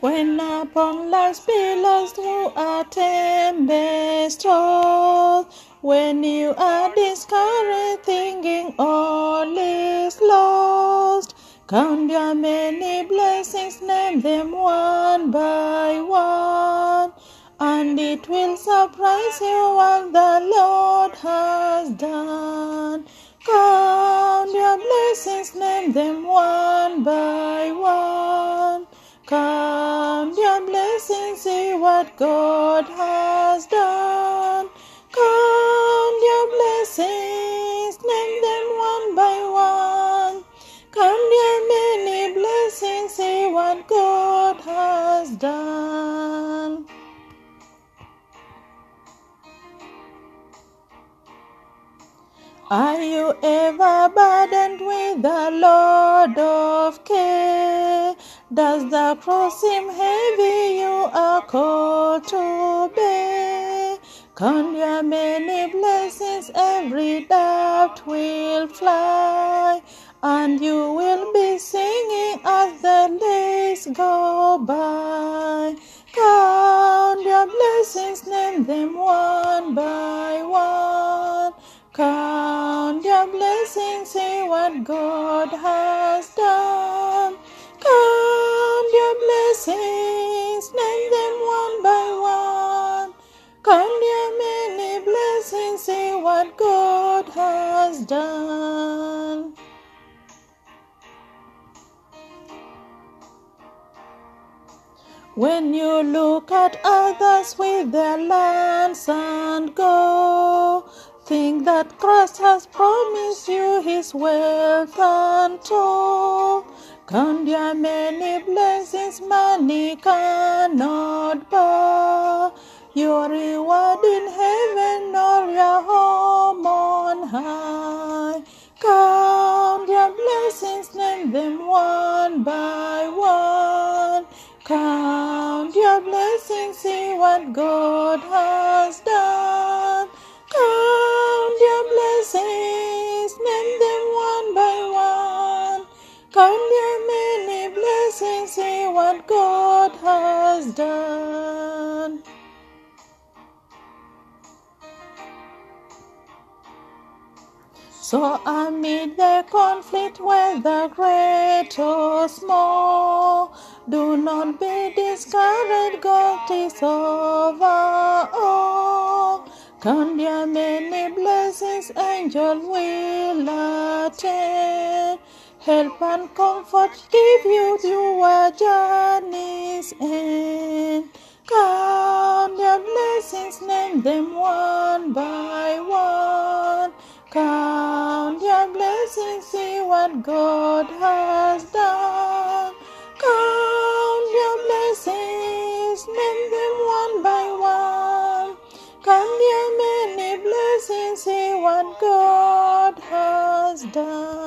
When upon life's billows through a tempest when you are discouraged, thinking all is lost, count your many blessings, name them one by one, and it will surprise you what the Lord has done. Count your blessings, name them one blessings, see what God has done. Count your blessings, name them one by one. Count your many blessings, see what God has done. Are you ever burdened with the load of care? Does the cross seem heavy you are called to bear? Count your many blessings, every doubt will fly, and you will be singing as the days go by. Count your blessings, name them one by one. Count your blessings, see what God has done. What God has done. When you look at others with their lands and go, think that Christ has promised you his wealth untold. Count your many blessings, money cannot buy. Your reward in name them one by one. Count your blessings, see what God has done. Count your blessings, name them one by one. Count your many blessings, see what God has done. So amid the conflict, whether great or small, do not be discouraged, God is over all. Count your many blessings, angel will attend. Help and comfort give you your journey's end. Count your blessings, name them your blessings, see what God has done. Count your blessings, name them one by one. Count your many blessings, see what God has done.